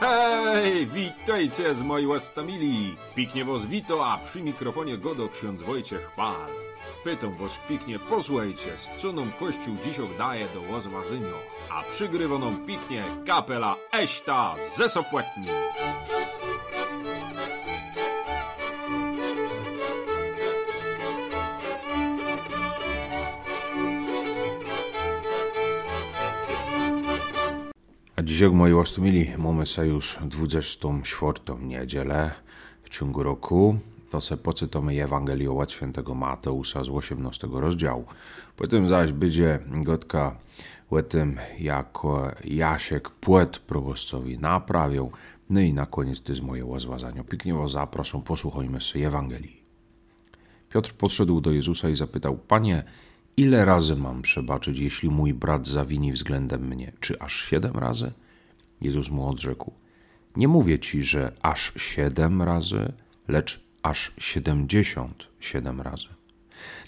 Hej, witajcie z mojej łastamili. Piknie was wito, a przy mikrofonie godo ksiądz Wojciech Pal. Pytam was piknie, posłuchajcie, z co nam Kościół dziś daje do łozwazynio, a przygrywoną piknie kapela Eśta ze Sopłetni. A dzisiaj, moi łastumili, mamy już 24 niedzielę w ciągu roku. To se pocytamy Ewangelię od świętego Mateusza z 18 rozdziału. Potem zaś będzie gotka o tym, jak Jasiek płet proboszczowi naprawiał. No i na koniec to jest moje łazwazanie. Pięknie was zapraszam, posłuchajmy sobie Ewangelii. Piotr podszedł do Jezusa i zapytał, Panie, ile razy mam przebaczyć, jeśli mój brat zawini względem mnie? Czy aż siedem razy? Jezus mu odrzekł, nie mówię ci, że aż siedem razy, lecz aż siedemdziesiąt siedem razy.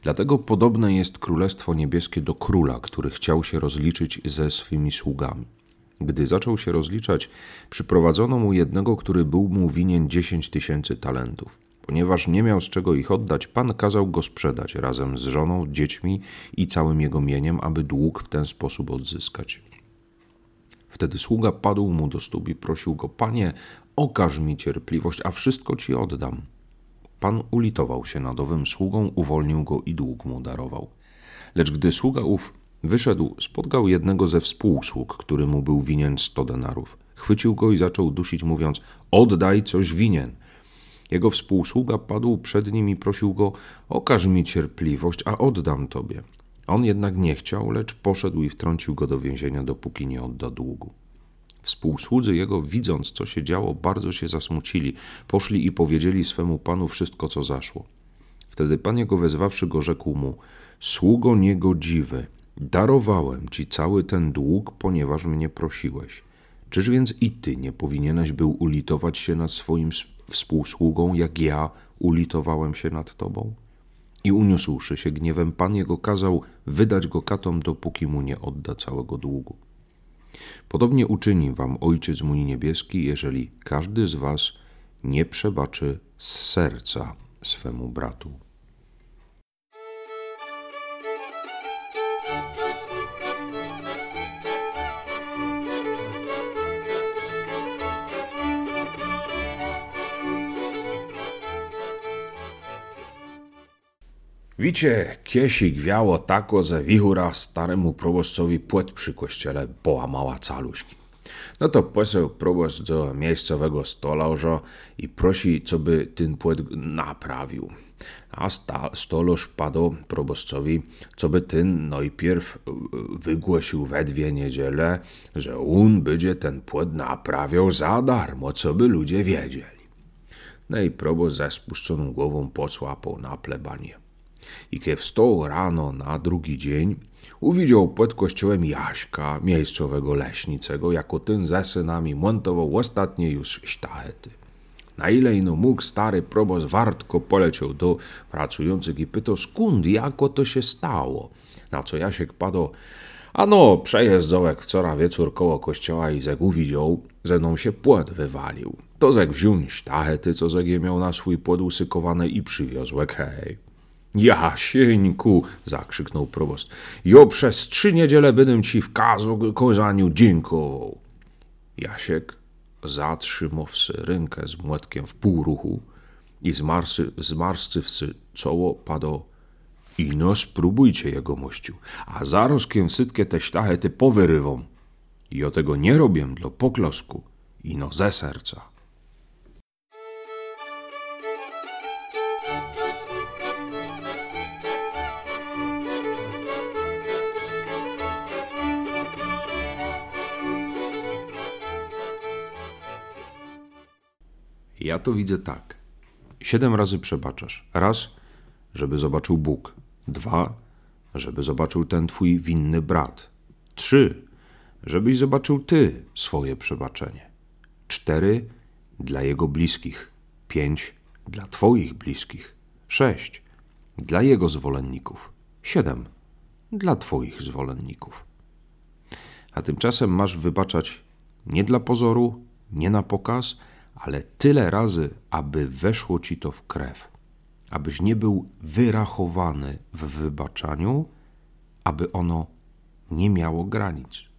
Dlatego podobne jest Królestwo Niebieskie do króla, który chciał się rozliczyć ze swymi sługami. Gdy zaczął się rozliczać, przyprowadzono mu jednego, który był mu winien dziesięć tysięcy talentów. Ponieważ nie miał z czego ich oddać, pan kazał go sprzedać razem z żoną, dziećmi i całym jego mieniem, aby dług w ten sposób odzyskać. Wtedy sługa padł mu do stóp i prosił go: Panie, okaż mi cierpliwość, a wszystko ci oddam. Pan ulitował się nad owym sługą, uwolnił go i dług mu darował. Lecz gdy sługa ów wyszedł, spotkał jednego ze współsług, który mu był winien sto denarów. Chwycił go i zaczął dusić, mówiąc: Oddaj coś winien. Jego współsługa padł przed nim i prosił go: Okaż mi cierpliwość, a oddam tobie. On jednak nie chciał, lecz poszedł i wtrącił go do więzienia, dopóki nie odda długu. Współsłudzy jego, widząc, co się działo, bardzo się zasmucili. Poszli i powiedzieli swemu panu wszystko, co zaszło. Wtedy pan jego wezwawszy go, rzekł mu: Sługo niegodziwy, darowałem ci cały ten dług, ponieważ mnie prosiłeś. Czyż więc i ty nie powinieneś był ulitować się nad swoim współsługą, jak ja ulitowałem się nad tobą? I uniósłszy się gniewem, pan jego kazał wydać go katom, dopóki mu nie odda całego długu. Podobnie uczyni wam Ojciec mój niebieski, jeżeli każdy z was nie przebaczy z serca swemu bratu. Wicie, kiesik wiało tako, że wichura staremu proboszczowi płet przy kościele połamała caluśki. No to poseł proboszcz do miejscowego stolarza i prosi, co by ten płet naprawił. A stolarz padł proboszczowi, co by ten najpierw wygłosił we dwie niedziele, że on będzie ten płet naprawiał za darmo, co by ludzie wiedzieli. No i proboszcz ze spuszczoną głową pocłapał na plebanie. I kiedy wstał rano na drugi dzień, uwidział pod kościołem Jaśka, miejscowego leśnicego, jako ten ze synami montował ostatnie już sztachety. Na ile ino mógł, stary proboszcz wartko poleciał do pracujących i pytał, skąd, jako to się stało. Na co Jasiek padł, ano, przejezdzołek wczoraj wieczór koło kościoła i zeg uwidział, że nam się płot wywalił. To zeg wziąć sztachety, co zeg je miał na swój płot usykowane i przywiozłek, hej. Jasieńku, zakrzyknął proboszcz. Jo przez trzy niedziele będę ci w kazu kozaniu dziękował. Jasiek zatrzymawszy rękę z młotkiem w pół ruchu i zmarsy, zmarszczywszy czoło, padł Ino spróbujcie jego mościu, a zaroskiem sytkie te sztachety powyrywą. I o tego nie robię dla poklosku, ino ze serca. Ja to widzę tak. Siedem razy przebaczasz. Raz, żeby zobaczył Bóg. Dwa, żeby zobaczył ten twój winny brat. Trzy, żebyś zobaczył ty swoje przebaczenie. Cztery, dla jego bliskich. Pięć, dla twoich bliskich. Sześć, dla jego zwolenników. Siedem, dla twoich zwolenników. A tymczasem masz wybaczać nie dla pozoru, nie na pokaz, ale tyle razy, aby weszło ci to w krew, abyś nie był wyrachowany w wybaczaniu, aby ono nie miało granic.